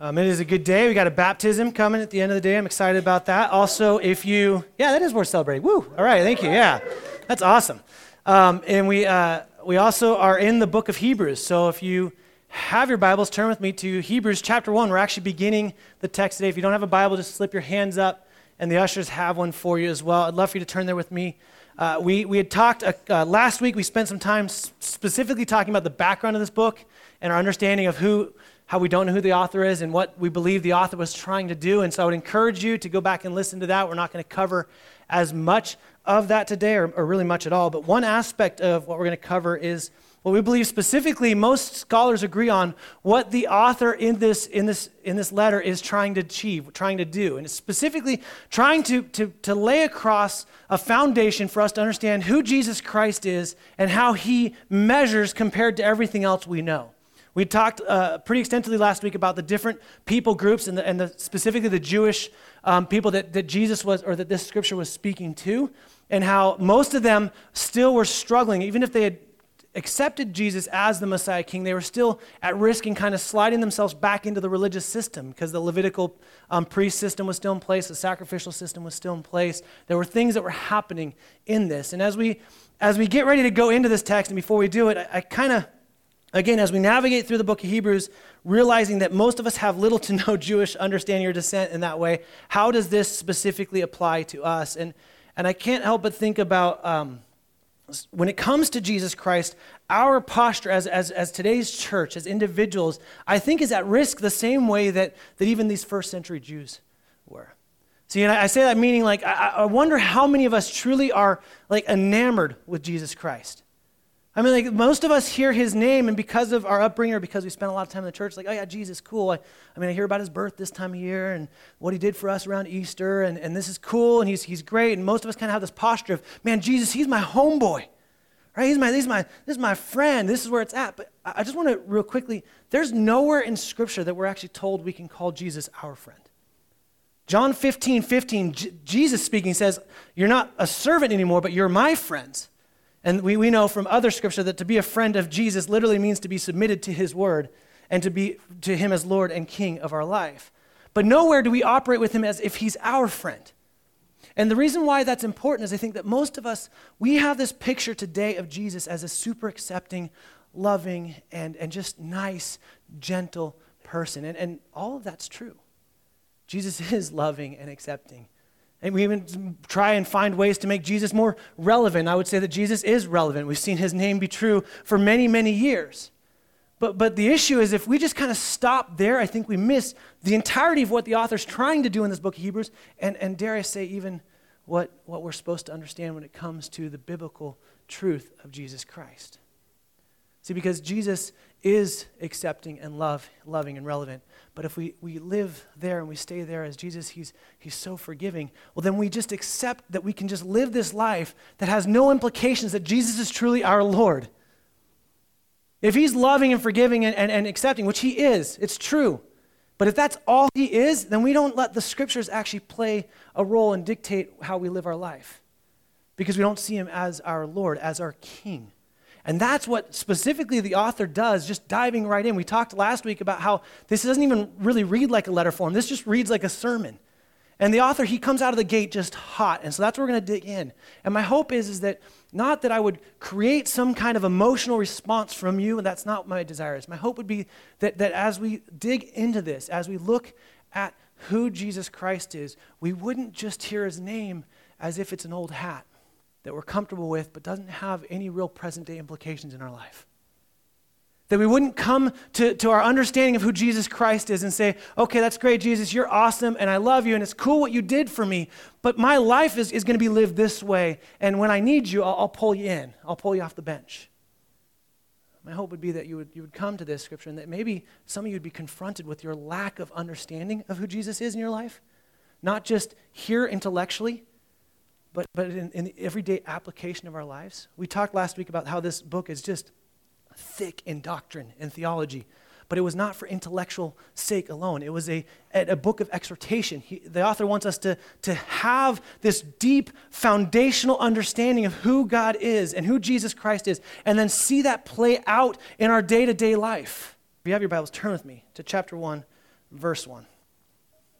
Um, it is a good day. We got a baptism coming at the end of the day. I'm excited about that. Also, if you, yeah, that is worth celebrating. Woo! All right, thank you. Yeah, that's awesome. Um, and we uh, we also are in the book of Hebrews. So if you have your Bibles, turn with me to Hebrews chapter one. We're actually beginning the text today. If you don't have a Bible, just slip your hands up, and the ushers have one for you as well. I'd love for you to turn there with me. Uh, we, we had talked uh, uh, last week, we spent some time specifically talking about the background of this book and our understanding of who, how we don't know who the author is and what we believe the author was trying to do. And so I would encourage you to go back and listen to that. We're not going to cover as much of that today, or, or really much at all. But one aspect of what we're going to cover is what we believe specifically, most scholars agree on what the author in this, in this, in this letter is trying to achieve, trying to do. And it's specifically trying to, to, to lay across a foundation for us to understand who Jesus Christ is and how he measures compared to everything else we know. We talked uh, pretty extensively last week about the different people groups and, the, and the, specifically the Jewish um, people that, that Jesus was, or that this scripture was speaking to, and how most of them still were struggling, even if they had accepted Jesus as the Messiah King, they were still at risk and kind of sliding themselves back into the religious system because the Levitical um, priest system was still in place, the sacrificial system was still in place. There were things that were happening in this. And as we as we get ready to go into this text, and before we do it, I, I kind of again, as we navigate through the book of Hebrews, realizing that most of us have little to no Jewish understanding or descent in that way, how does this specifically apply to us? And and I can't help but think about. Um, when it comes to Jesus Christ, our posture as, as, as today's church, as individuals, I think is at risk the same way that, that even these first century Jews were. See, and I, I say that meaning like, I, I wonder how many of us truly are like enamored with Jesus Christ. I mean, like most of us hear his name, and because of our upbringing or because we spent a lot of time in the church, like, oh yeah, Jesus, cool. I, I mean, I hear about his birth this time of year and what he did for us around Easter, and, and this is cool, and he's, he's great. And most of us kind of have this posture of, man, Jesus, he's my homeboy, right? He's my, he's my, this is my friend. This is where it's at. But I just want to real quickly, there's nowhere in Scripture that we're actually told we can call Jesus our friend. John 15, 15, J- Jesus speaking says, You're not a servant anymore, but you're my friends. And we, we know from other scripture that to be a friend of Jesus literally means to be submitted to his word and to be to him as Lord and King of our life. But nowhere do we operate with him as if he's our friend. And the reason why that's important is I think that most of us, we have this picture today of Jesus as a super accepting, loving, and, and just nice, gentle person. And, and all of that's true. Jesus is loving and accepting. And we even try and find ways to make Jesus more relevant. I would say that Jesus is relevant. We've seen his name be true for many, many years. But, but the issue is if we just kind of stop there, I think we miss the entirety of what the author's trying to do in this book of Hebrews, and, and dare I say, even what, what we're supposed to understand when it comes to the biblical truth of Jesus Christ. See, because Jesus is accepting and love, loving and relevant. But if we, we live there and we stay there as Jesus, he's, he's so forgiving, well, then we just accept that we can just live this life that has no implications that Jesus is truly our Lord. If he's loving and forgiving and, and, and accepting, which he is, it's true. But if that's all he is, then we don't let the scriptures actually play a role and dictate how we live our life because we don't see him as our Lord, as our King. And that's what specifically the author does, just diving right in. We talked last week about how this doesn't even really read like a letter form, this just reads like a sermon. And the author, he comes out of the gate just hot. And so that's where we're going to dig in. And my hope is, is that not that I would create some kind of emotional response from you, and that's not my desire is. My hope would be that, that as we dig into this, as we look at who Jesus Christ is, we wouldn't just hear his name as if it's an old hat that we're comfortable with, but doesn't have any real present day implications in our life. That we wouldn't come to, to our understanding of who Jesus Christ is and say, okay, that's great, Jesus, you're awesome, and I love you, and it's cool what you did for me, but my life is, is going to be lived this way, and when I need you, I'll, I'll pull you in, I'll pull you off the bench. My hope would be that you would, you would come to this scripture and that maybe some of you would be confronted with your lack of understanding of who Jesus is in your life, not just here intellectually, but, but in, in the everyday application of our lives. We talked last week about how this book is just thick in doctrine and theology, but it was not for intellectual sake alone. It was a, a book of exhortation. He, the author wants us to, to have this deep foundational understanding of who God is and who Jesus Christ is, and then see that play out in our day to day life. If you have your Bibles, turn with me to chapter 1, verse 1.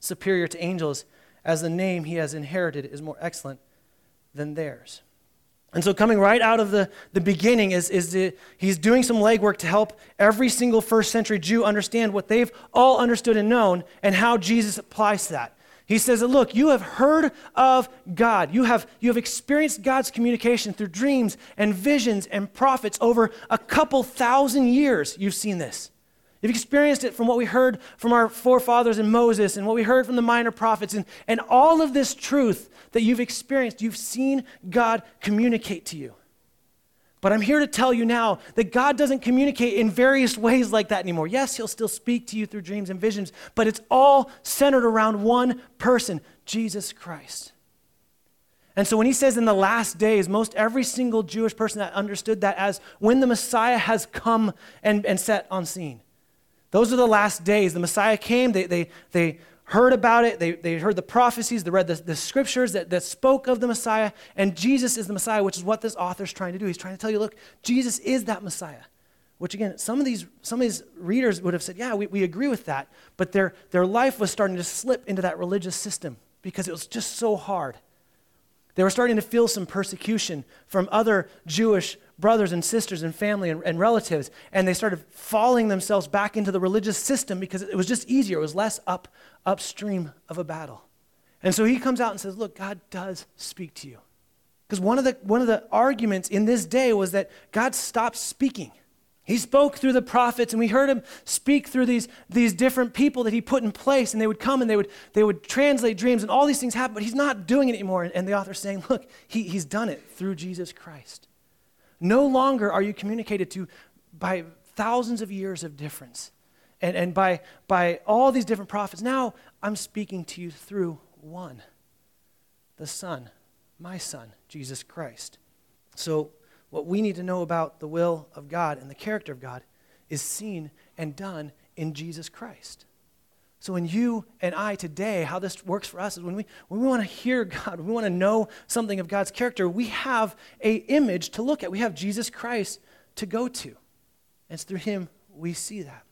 superior to angels, as the name he has inherited is more excellent than theirs. And so, coming right out of the, the beginning, is, is the, he's doing some legwork to help every single first century Jew understand what they've all understood and known and how Jesus applies to that. He says that, look, you have heard of God. You have, you have experienced God's communication through dreams and visions and prophets over a couple thousand years. You've seen this. You've experienced it from what we heard from our forefathers and Moses and what we heard from the minor prophets. And, and all of this truth that you've experienced, you've seen God communicate to you. But I'm here to tell you now that God doesn't communicate in various ways like that anymore. Yes, He'll still speak to you through dreams and visions, but it's all centered around one person, Jesus Christ. And so when he says in the last days, most every single Jewish person that understood that as when the Messiah has come and, and set on scene. Those are the last days. The Messiah came, they, they, they heard about it, they, they heard the prophecies, they read the, the scriptures that, that spoke of the Messiah, and Jesus is the Messiah, which is what this author's trying to do. He's trying to tell you, look, Jesus is that Messiah. Which again, some of these, some of these readers would have said, yeah, we, we agree with that, but their, their life was starting to slip into that religious system because it was just so hard. They were starting to feel some persecution from other Jewish brothers and sisters and family and, and, relatives, and they started falling themselves back into the religious system because it was just easier. It was less up upstream of a battle. And so he comes out and says, Look, God does speak to you. Because one, of the, one of the arguments in this day was that God stopped speaking. He spoke through the prophets, and we heard him speak through these, these different people that he put in place, and they would come and they would, they would translate dreams, and all these things happen, but he's not doing it anymore. And the author's saying, Look, he, he's done it through Jesus Christ. No longer are you communicated to by thousands of years of difference and, and by, by all these different prophets. Now I'm speaking to you through one the Son, my Son, Jesus Christ. So, what we need to know about the will of God and the character of God is seen and done in Jesus Christ. So when you and I today, how this works for us is when we, when we want to hear God, when we want to know something of God's character, we have a image to look at. We have Jesus Christ to go to. And it's through him we see that.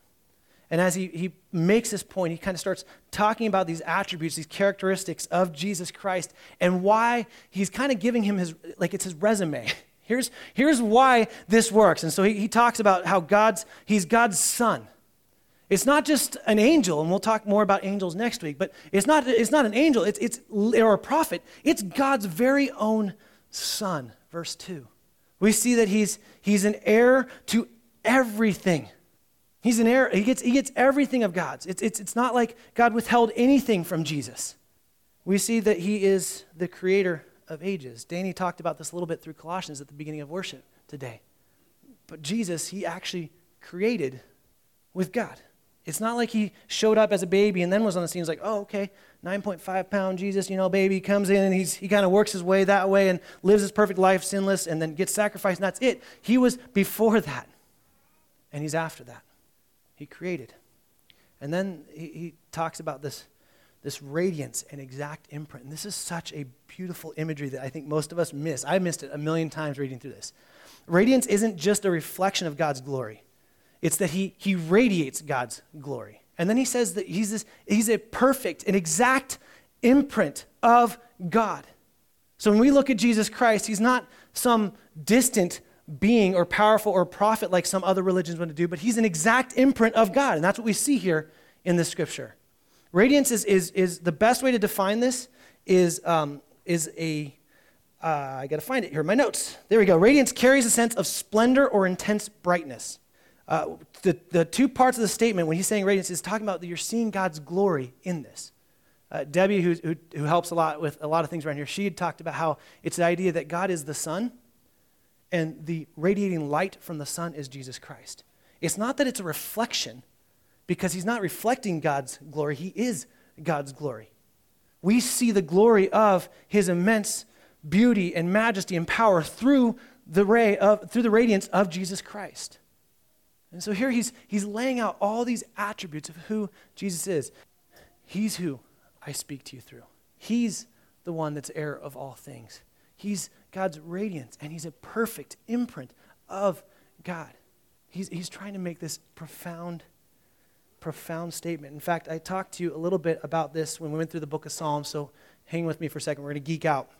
And as he, he makes this point, he kind of starts talking about these attributes, these characteristics of Jesus Christ, and why he's kind of giving him his, like it's his resume. Here's, here's why this works. And so he, he talks about how God's, he's God's son. It's not just an angel, and we'll talk more about angels next week, but it's not, it's not an angel, it's, it's, or a prophet. It's God's very own son, verse 2. We see that he's, he's an heir to everything. He's an heir, he gets, he gets everything of God's. It's, it's, it's not like God withheld anything from Jesus. We see that he is the creator of ages. Danny talked about this a little bit through Colossians at the beginning of worship today. But Jesus, he actually created with God. It's not like he showed up as a baby and then was on the scene. He's like, oh, okay, 9.5 pound Jesus, you know, baby comes in and he's, he kind of works his way that way and lives his perfect life, sinless, and then gets sacrificed, and that's it. He was before that, and he's after that. He created. And then he, he talks about this, this radiance and exact imprint. And this is such a beautiful imagery that I think most of us miss. I missed it a million times reading through this. Radiance isn't just a reflection of God's glory. It's that he, he radiates God's glory. And then he says that he's, this, he's a perfect, an exact imprint of God. So when we look at Jesus Christ, he's not some distant being or powerful or prophet like some other religions want to do, but he's an exact imprint of God. And that's what we see here in this scripture. Radiance is, is, is the best way to define this is, um, is a, uh, I got to find it here in my notes. There we go. Radiance carries a sense of splendor or intense brightness. Uh, the, the two parts of the statement when he's saying radiance is talking about that you're seeing God's glory in this. Uh, Debbie, who, who, who, helps a lot with a lot of things around here, she had talked about how it's the idea that God is the sun and the radiating light from the sun is Jesus Christ. It's not that it's a reflection because he's not reflecting God's glory, he is God's glory. We see the glory of his immense beauty and majesty and power through the ray of through the radiance of Jesus Christ. And so here he's he's laying out all these attributes of who Jesus is. He's who I speak to you through. He's the one that's heir of all things. He's God's radiance, and he's a perfect imprint of God. He's, he's trying to make this profound, profound statement. In fact, I talked to you a little bit about this when we went through the book of Psalms, so hang with me for a second. We're going to geek out.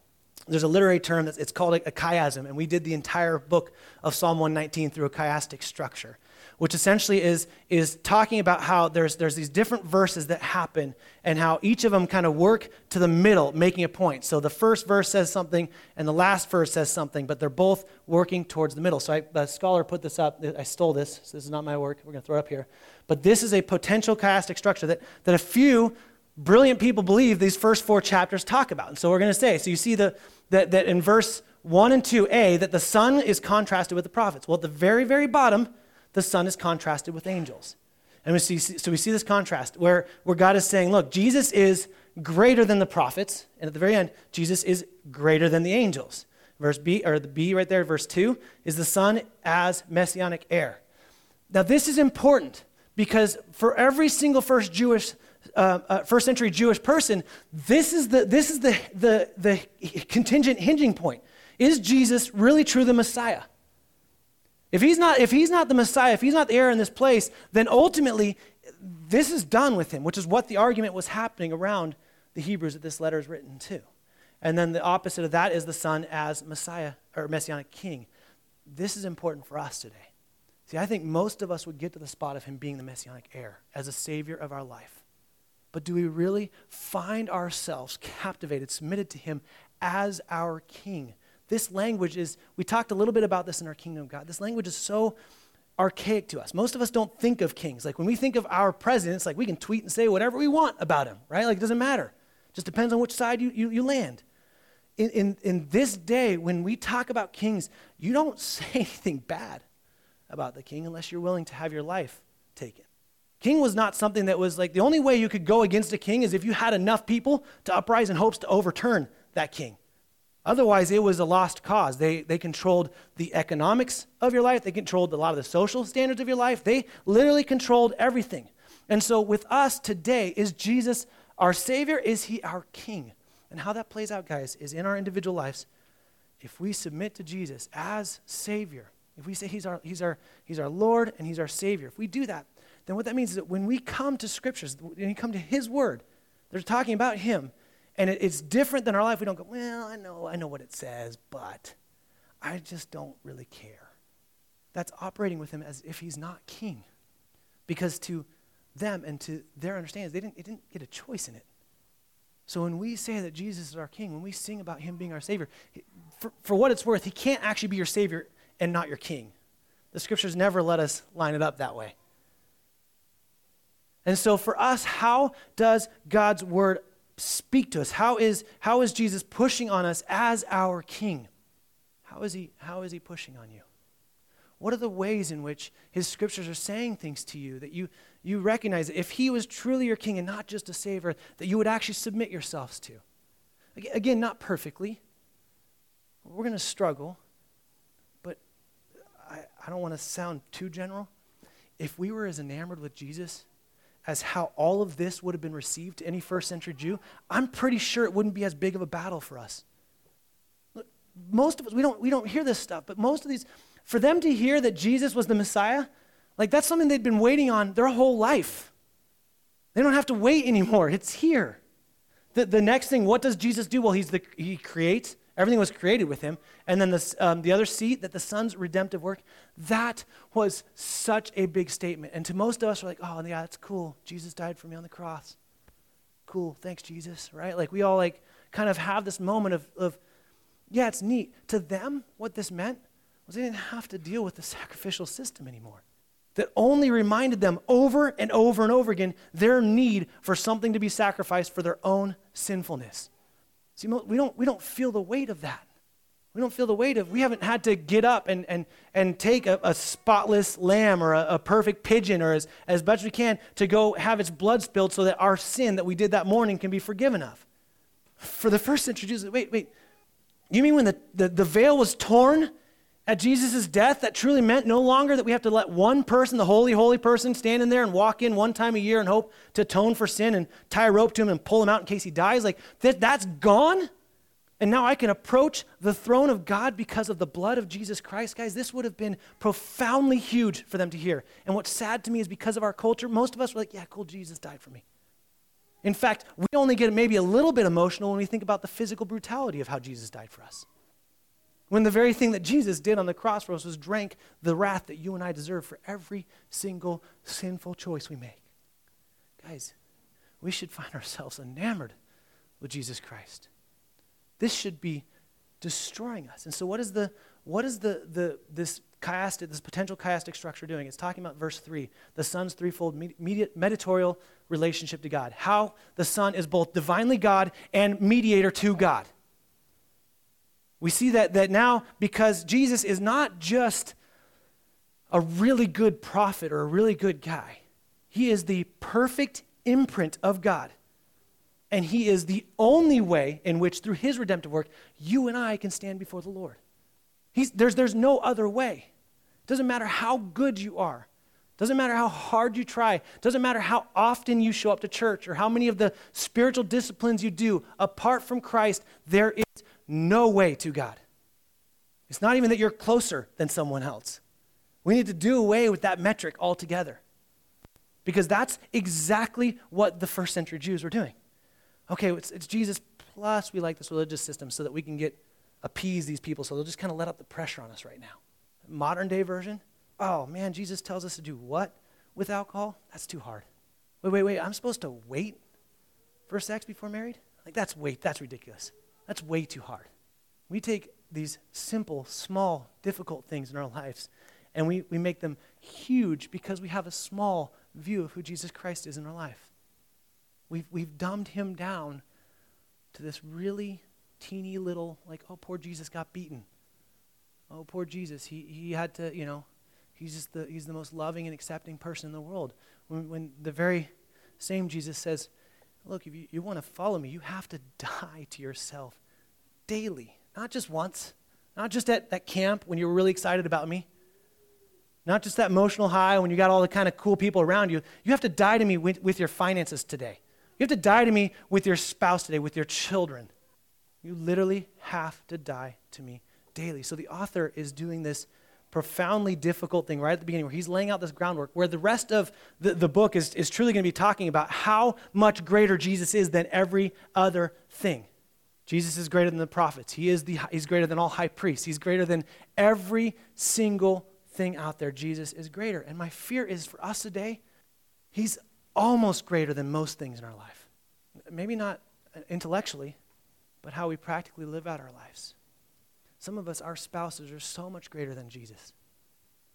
There's a literary term that's it's called a, chiasm, and we did the entire book of Psalm 119 through a chiastic structure which essentially is, is talking about how there's, there's these different verses that happen and how each of them kind of work to the middle, making a point. So the first verse says something and the last verse says something, but they're both working towards the middle. So I, a scholar put this up. I stole this, so this is not my work. We're going to throw it up here. But this is a potential chiastic structure that, that a few brilliant people believe these first four chapters talk about. And so we're going to say, so you see the, that, that in verse 1 and 2a, that the Son is contrasted with the prophets. Well, at the very, very bottom, the Son is contrasted with angels. And we see, so we see this contrast where, where God is saying, look, Jesus is greater than the prophets. And at the very end, Jesus is greater than the angels. Verse B, or the B right there, verse 2, is the Son as messianic heir. Now, this is important because for every single first Jewish, uh, uh, first century Jewish person, this is the, this is the, the, the contingent hinging point. Is Jesus really true the Messiah? If he's not, if he's not the Messiah, if he's not the heir in this place, then ultimately this is done with him, which is what the argument was happening around the Hebrews that this letter is written to. And then the opposite of that is the Son as Messiah or Messianic King. This is important for us today. See, I think most of us would get to the spot of him being the Messianic heir as a Savior of our life. But do we really find ourselves captivated, submitted to him as our King? This language is, we talked a little bit about this in our kingdom of God. This language is so archaic to us. Most of us don't think of kings. Like when we think of our president, it's like we can tweet and say whatever we want about him, right? Like it doesn't matter. Just depends on which side you, you, you land. In, in, in this day, when we talk about kings, you don't say anything bad about the king unless you're willing to have your life taken. King was not something that was like the only way you could go against a king is if you had enough people to uprise in hopes to overturn that king. Otherwise, it was a lost cause. They, they controlled the economics of your life, they controlled a lot of the social standards of your life. They literally controlled everything. And so, with us today, is Jesus our Savior? Is He our King? And how that plays out, guys, is in our individual lives. If we submit to Jesus as Savior, if we say He's our, he's our, he's our Lord and He's our Savior, if we do that, then what that means is that when we come to Scriptures, when we come to His Word, they're talking about Him and it, it's different than our life. We don't go, well, I know, I know what it says, but I just don't really care. That's operating with him as if he's not king. Because to them and to their understanding, they didn't, they didn't get a choice in it. So when we say that Jesus is our king, when we sing about him being our savior, for, for what it's worth, he can't actually be your savior and not your king. The scriptures never let us line it up that way. And so for us, how does God's word speak to us? How is, how is Jesus pushing on us as our King? How is, he, how is he pushing on you? What are the ways in which his scriptures are saying things to you that you, you recognize that if he was truly your king and not just a savior, that you would actually submit yourselves to? Again, not perfectly. We're going to struggle, but I, I don't want to sound too general. If we were as enamored with Jesus as how all of this would have been received to any first century Jew, I'm pretty sure it wouldn't be as big of a battle for us. Most of us, we don't, we don't hear this stuff, but most of these, for them to hear that Jesus was the Messiah, like that's something they'd been waiting on their whole life. They don't have to wait anymore, it's here. The, the next thing, what does Jesus do? Well, he's the, he creates, Everything was created with him. And then this, um, the other seat, that the Son's redemptive work, that was such a big statement. And to most of us, we're like, oh, yeah, that's cool. Jesus died for me on the cross. Cool. Thanks, Jesus. Right? Like, we all, like, kind of have this moment of, of yeah, it's neat. To them, what this meant was they didn't have to deal with the sacrificial system anymore. That only reminded them over and over and over again their need for something to be sacrificed for their own sinfulness. See, we don't, we don't feel the weight of that. We don't feel the weight of, we haven't had to get up and, and, and take a, a spotless lamb or a, a, perfect pigeon or as, as best we can to go have its blood spilled so that our sin that we did that morning can be forgiven of. For the first century wait, wait, you mean when the, the, the veil was torn at Jesus' death, that truly meant no longer that we have to let one person, the holy, holy person, stand in there and walk in one time a year and hope to atone for sin and tie a rope to him and pull him out in case he dies? Like, that, that's gone? And now I can approach the throne of God because of the blood of Jesus Christ. Guys, this would have been profoundly huge for them to hear. And what's sad to me is because of our culture, most of us were like, yeah, cool, Jesus died for me. In fact, we only get maybe a little bit emotional when we think about the physical brutality of how Jesus died for us. When the very thing that Jesus did on the cross for us was drank the wrath that you and I deserve for every single sinful choice we make. Guys, we should find ourselves enamored with Jesus Christ. This should be destroying us. And so what is the what is the, the this chiastic, this potential chiastic structure doing? It's talking about verse 3, the Son's threefold mediatorial relationship to God. How the Son is both divinely God and mediator to God. We see that, that now because Jesus is not just a really good prophet or a really good guy, he is the perfect imprint of God. And he is the only way in which, through his redemptive work, you and I can stand before the Lord. He's, there's, there's no other way. It doesn't matter how good you are. Doesn't matter how hard you try. Doesn't matter how often you show up to church or how many of the spiritual disciplines you do. Apart from Christ, there is no way to God. It's not even that you're closer than someone else. We need to do away with that metric altogether. Because that's exactly what the first century Jews were doing okay, it's, it's Jesus plus we like this religious system so that we can get appease these people so they'll just kind of let up the pressure on us right now. Modern day version, oh man, Jesus tells us to do what with alcohol? That's too hard. Wait, wait, wait, I'm supposed to wait for sex before married? Like that's wait, that's ridiculous. That's way too hard. We take these simple, small, difficult things in our lives and we, we make them huge because we have a small view of who Jesus Christ is in our life. We've, we've dumbed him down to this really teeny little, like, oh, poor Jesus got beaten. Oh, poor Jesus. He, he had to, you know, he's just the, he's the most loving and accepting person in the world. When, when the very same Jesus says, look, if you, you want to follow me, you have to die to yourself daily, not just once, not just at that camp when you were really excited about me, not just that emotional high when you got all the kind of cool people around you. You have to die to me with, with your finances today. You have to die to me with your spouse today, with your children. You literally have to die to me daily. So the author is doing this profoundly difficult thing right at the beginning where he's laying out this groundwork where the rest of the, the book is, is truly going to be talking about how much greater Jesus is than every other thing. Jesus is greater than the prophets. He is the, he's greater than all high priests. He's greater than every single thing out there. Jesus is greater. And my fear is for us today, he's almost greater than most things in our life. Maybe not intellectually, but how we practically live out our lives. Some of us, our spouses, are so much greater than Jesus.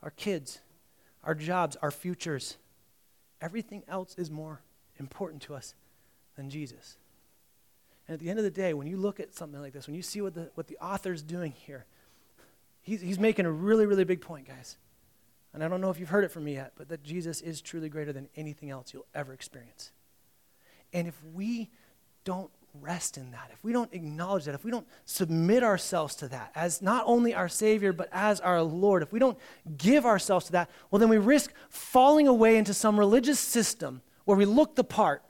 Our kids, our jobs, our futures, everything else is more important to us than Jesus. And at the end of the day, when you look at something like this, when you see what the, what the author's doing here, he's, he's making a really, really big point, guys. And I don't know if you've heard it from me yet, but that Jesus is truly greater than anything else you'll ever experience. And if we don't rest in that, if we don't acknowledge that, if we don't submit ourselves to that as not only our Savior, but as our Lord, if we don't give ourselves to that, well, then we risk falling away into some religious system where we look the part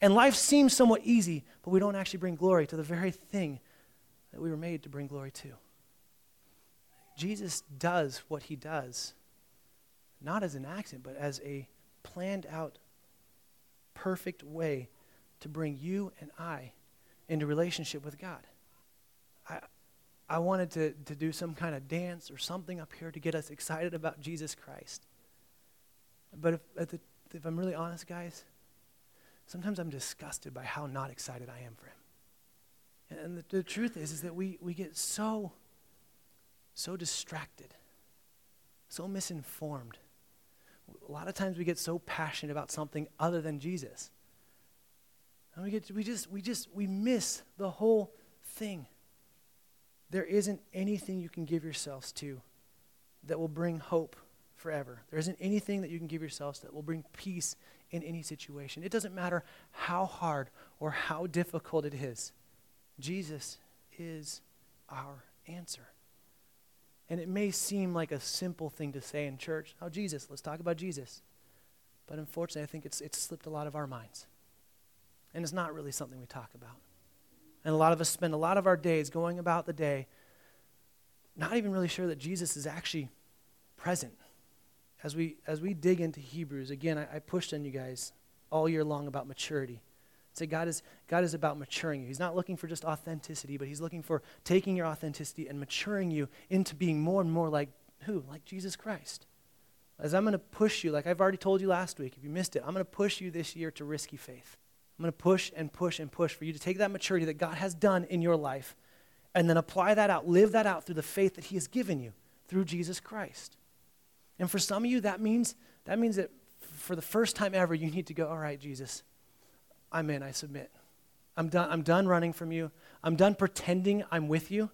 and life seems somewhat easy, but we don't actually bring glory to the very thing that we were made to bring glory to. Jesus does what he does not as an accident, but as a planned out, perfect way to bring you and I into relationship with God. I, I wanted to, to do some kind of dance or something up here to get us excited about Jesus Christ. But if, if I'm really honest, guys, sometimes I'm disgusted by how not excited I am for him. And the, the truth is, is that we, we get so, so distracted, so misinformed a lot of times we get so passionate about something other than Jesus. And we, get, we just, we just, we miss the whole thing. there isn't anything you can give yourselves to that will bring hope forever. There isn't anything that you can give yourselves that will bring peace in any situation. It doesn't matter how hard or how difficult it is. Jesus is our answer. And it may seem like a simple thing to say in church. Oh, Jesus, let's talk about Jesus. But unfortunately, I think it's, it's slipped a lot of our minds. And it's not really something we talk about. And a lot of us spend a lot of our days going about the day not even really sure that Jesus is actually present. As we, as we dig into Hebrews, again, I, I pushed on you guys all year long about maturity. Say God is, God is about maturing you. He's not looking for just authenticity, but He's looking for taking your authenticity and maturing you into being more and more like who? Like Jesus Christ. As I'm going to push you, like I've already told you last week, if you missed it, I'm going to push you this year to risky faith. I'm going to push and push and push for you to take that maturity that God has done in your life and then apply that out, live that out through the faith that He has given you through Jesus Christ. And for some of you, that means, that means that for the first time ever, you need to go, All right, Jesus, I'm in, I submit. I'm done, I'm done running from you. I'm done pretending I'm with you.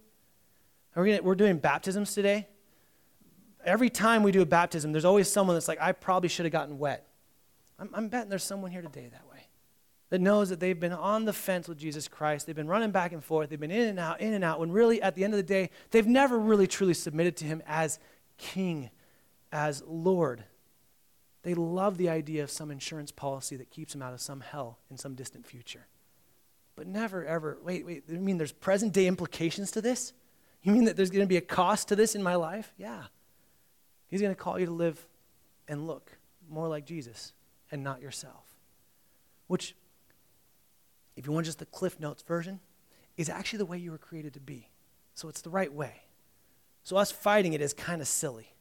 We're, gonna, we're doing baptisms today. Every time we do a baptism, there's always someone that's like, I probably should have gotten wet. I'm, I'm betting there's someone here today that way that knows that they've been on the fence with Jesus Christ. They've been running back and forth. They've been in and out, in and out, when really, at the end of the day, they've never really truly submitted to Him as King, as Lord. They love the idea of some insurance policy that keeps them out of some hell in some distant future. But never, ever, wait, wait, you mean there's present day implications to this? You mean that there's going to be a cost to this in my life? Yeah. He's going to call you to live and look more like Jesus and not yourself. Which if you want just the Cliff Notes version, is actually the way you were created to be. So it's the right way. So us fighting it is kind of silly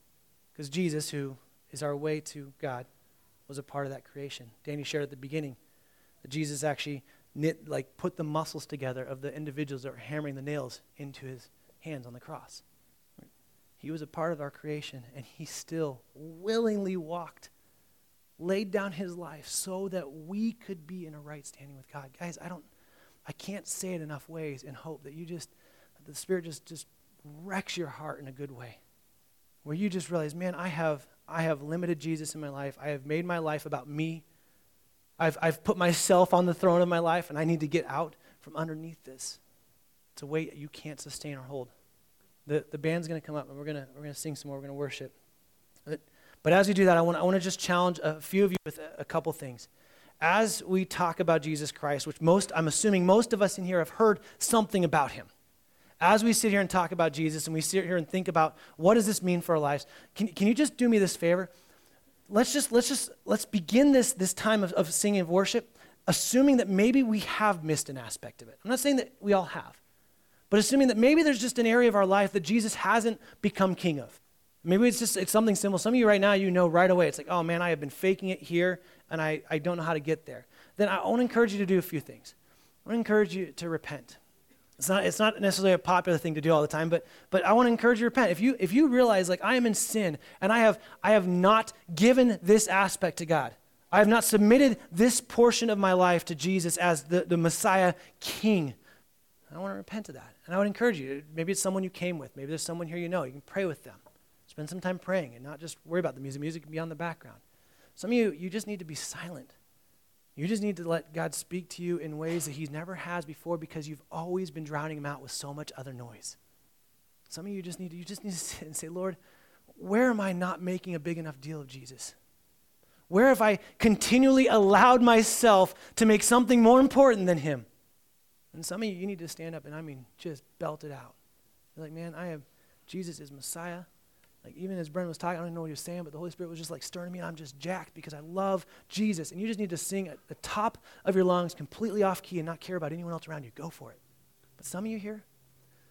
because Jesus, who is our way to God, was a part of that creation. Danny shared at the beginning that Jesus actually knit, like, put the muscles together of the individuals that were hammering the nails into his hands on the cross. He was a part of our creation, and he still willingly walked laid down his life so that we could be in a right standing with God. Guys, I don't I can't say it enough ways and hope that you just that the spirit just just wrecks your heart in a good way. Where you just realize, man, I have I have limited Jesus in my life. I have made my life about me. I've I've put myself on the throne of my life and I need to get out from underneath this. It's a weight you can't sustain or hold. The the band's gonna come up and we're gonna we're gonna sing some more, we're gonna worship. But but as we do that, I want, I want to just challenge a few of you with a, a couple things. As we talk about Jesus Christ, which most, I'm assuming most of us in here have heard something about him. As we sit here and talk about Jesus and we sit here and think about what does this mean for our lives, can, can you just do me this favor? Let's just, let's just, let's begin this, this time of, of singing of worship, assuming that maybe we have missed an aspect of it. I'm not saying that we all have, but assuming that maybe there's just an area of our life that Jesus hasn't become king of. Maybe it's just it's something simple. Some of you right now, you know right away. It's like, oh man, I have been faking it here, and I, I don't know how to get there. Then I want to encourage you to do a few things. I want to encourage you to repent. It's not, it's not necessarily a popular thing to do all the time, but, but I want to encourage you to repent. If you, if you realize, like, I am in sin and I have, I have not given this aspect to God, I have not submitted this portion of my life to Jesus as the, the Messiah King, I want to repent of that. And I would encourage you. Maybe it's someone you came with. Maybe there's someone here you know. You can pray with them. Spend some time praying and not just worry about the music. Music can be on the background. Some of you, you just need to be silent. You just need to let God speak to you in ways that He never has before because you've always been drowning Him out with so much other noise. Some of you just need to, you just need to sit and say, Lord, where am I not making a big enough deal of Jesus? Where have I continually allowed myself to make something more important than Him? And some of you, you need to stand up and I mean, just belt it out. You're like, man, I have, Jesus is Messiah. Like even as Brendan was talking, I don't even know what he was saying, but the Holy Spirit was just like stirring me, and I'm just jacked because I love Jesus. And you just need to sing at the top of your lungs, completely off key, and not care about anyone else around you. Go for it. But some of you here,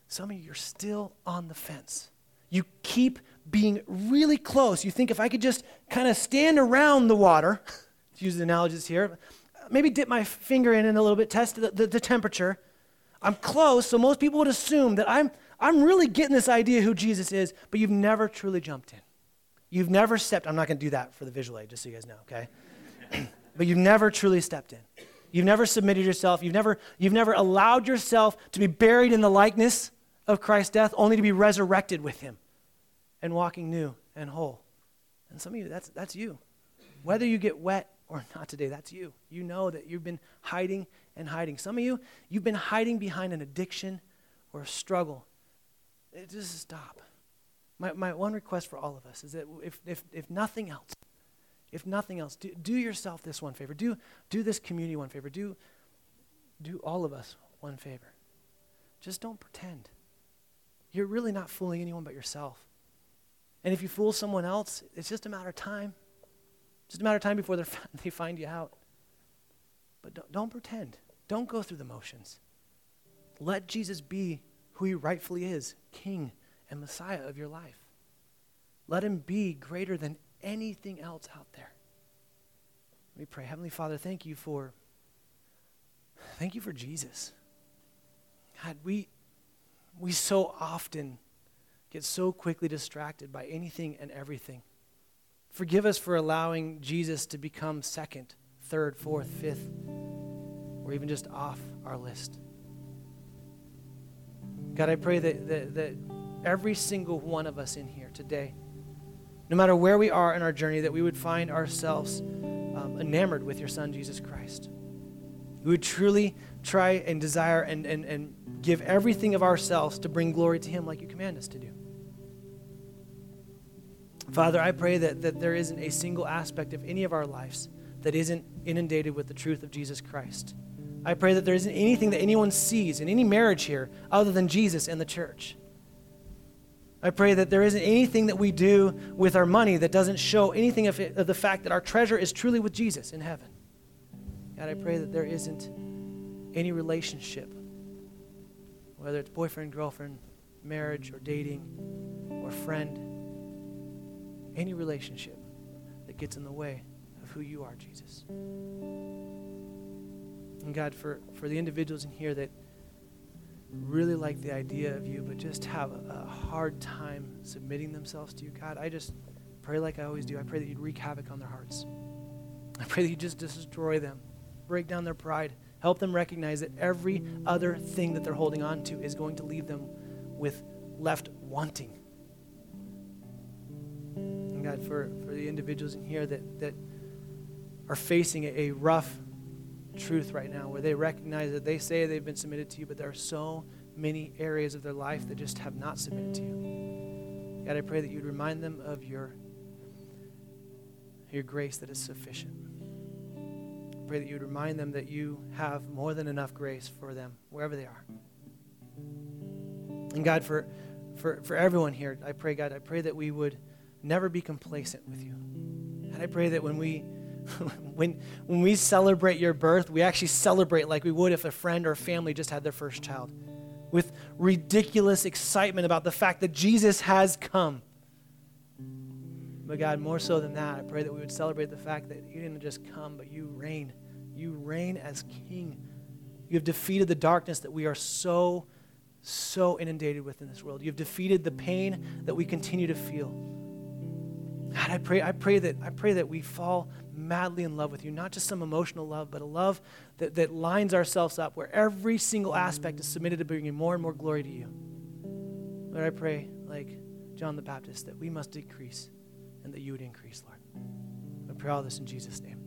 some of you, you're still on the fence. You keep being really close. You think if I could just kind of stand around the water, to use the analogies here, maybe dip my finger in it a little bit, test the, the, the temperature. I'm close, so most people would assume that I'm I'm really getting this idea who Jesus is, but you've never truly jumped in. You've never stepped, I'm not going to do that for the visual aid, just so you guys know, okay? but you've never truly stepped in. You've never submitted yourself. You've never, you've never allowed yourself to be buried in the likeness of Christ's death only to be resurrected with him and walking new and whole. And some of you, that's, that's you. Whether you get wet or not today, that's you. You know that you've been hiding and hiding. Some of you, you've been hiding behind an addiction or a struggle. Just stop. My, my one request for all of us is that if, if, if nothing else, if nothing else, do, do yourself this one favor. Do, do this community one favor. Do, do all of us one favor. Just don't pretend. You're really not fooling anyone but yourself. And if you fool someone else, it's just a matter of time. Just a matter of time before they find you out. But don't, don't pretend. Don't go through the motions. Let Jesus be who he rightfully is King and Messiah of your life. Let him be greater than anything else out there. Let me pray. Heavenly Father, thank you for thank you for Jesus. God, we we so often get so quickly distracted by anything and everything. Forgive us for allowing Jesus to become second, third, fourth, fifth, or even just off our list. God, I pray that, that, that every single one of us in here today, no matter where we are in our journey, that we would find ourselves um, enamored with your Son, Jesus Christ. We would truly try and desire and, and, and give everything of ourselves to bring glory to Him like you command us to do. Father, I pray that, that there isn't a single aspect of any of our lives that isn't inundated with the truth of Jesus Christ. I pray that there isn't anything that anyone sees in any marriage here other than Jesus and the church. I pray that there isn't anything that we do with our money that doesn't show anything of, it, of the fact that our treasure is truly with Jesus in heaven. God, I pray that there isn't any relationship, whether it's boyfriend, girlfriend, marriage, or dating, or friend, any relationship that gets in the way of who you are, Jesus. And God, for, for the individuals in here that really like the idea of you, but just have a, a hard time submitting themselves to you, God, I just pray like I always do. I pray that you'd wreak havoc on their hearts. I pray that you just destroy them, break down their pride, help them recognize that every other thing that they're holding on to is going to leave them with left wanting. And God, for, for the individuals in here that, that are facing a, a rough truth right now where they recognize that they say they've been submitted to you, but there are so many areas of their life that just have not submitted to you. God, I pray that you'd remind them of your, your grace that is sufficient. I pray that you would remind them that you have more than enough grace for them wherever they are. And God, for, for, for everyone here, I pray, God, I pray that we would never be complacent with you. And I pray that when we when, when we celebrate your birth, we actually celebrate like we would if a friend or family just had their first child, with ridiculous excitement about the fact that Jesus has come. But God, more so than that, I pray that we would celebrate the fact that you didn't just come, but you reign. You reign as king. You have defeated the darkness that we are so, so inundated with in this world. You have defeated the pain that we continue to feel. God, I pray, I pray that I pray that we fall madly in love with you, not just some emotional love, but a love that, that lines ourselves up where every single aspect is submitted to bringing more and more glory to you. Lord, I pray, like John the Baptist, that we must decrease and that you would increase, Lord. I pray all this in Jesus' name.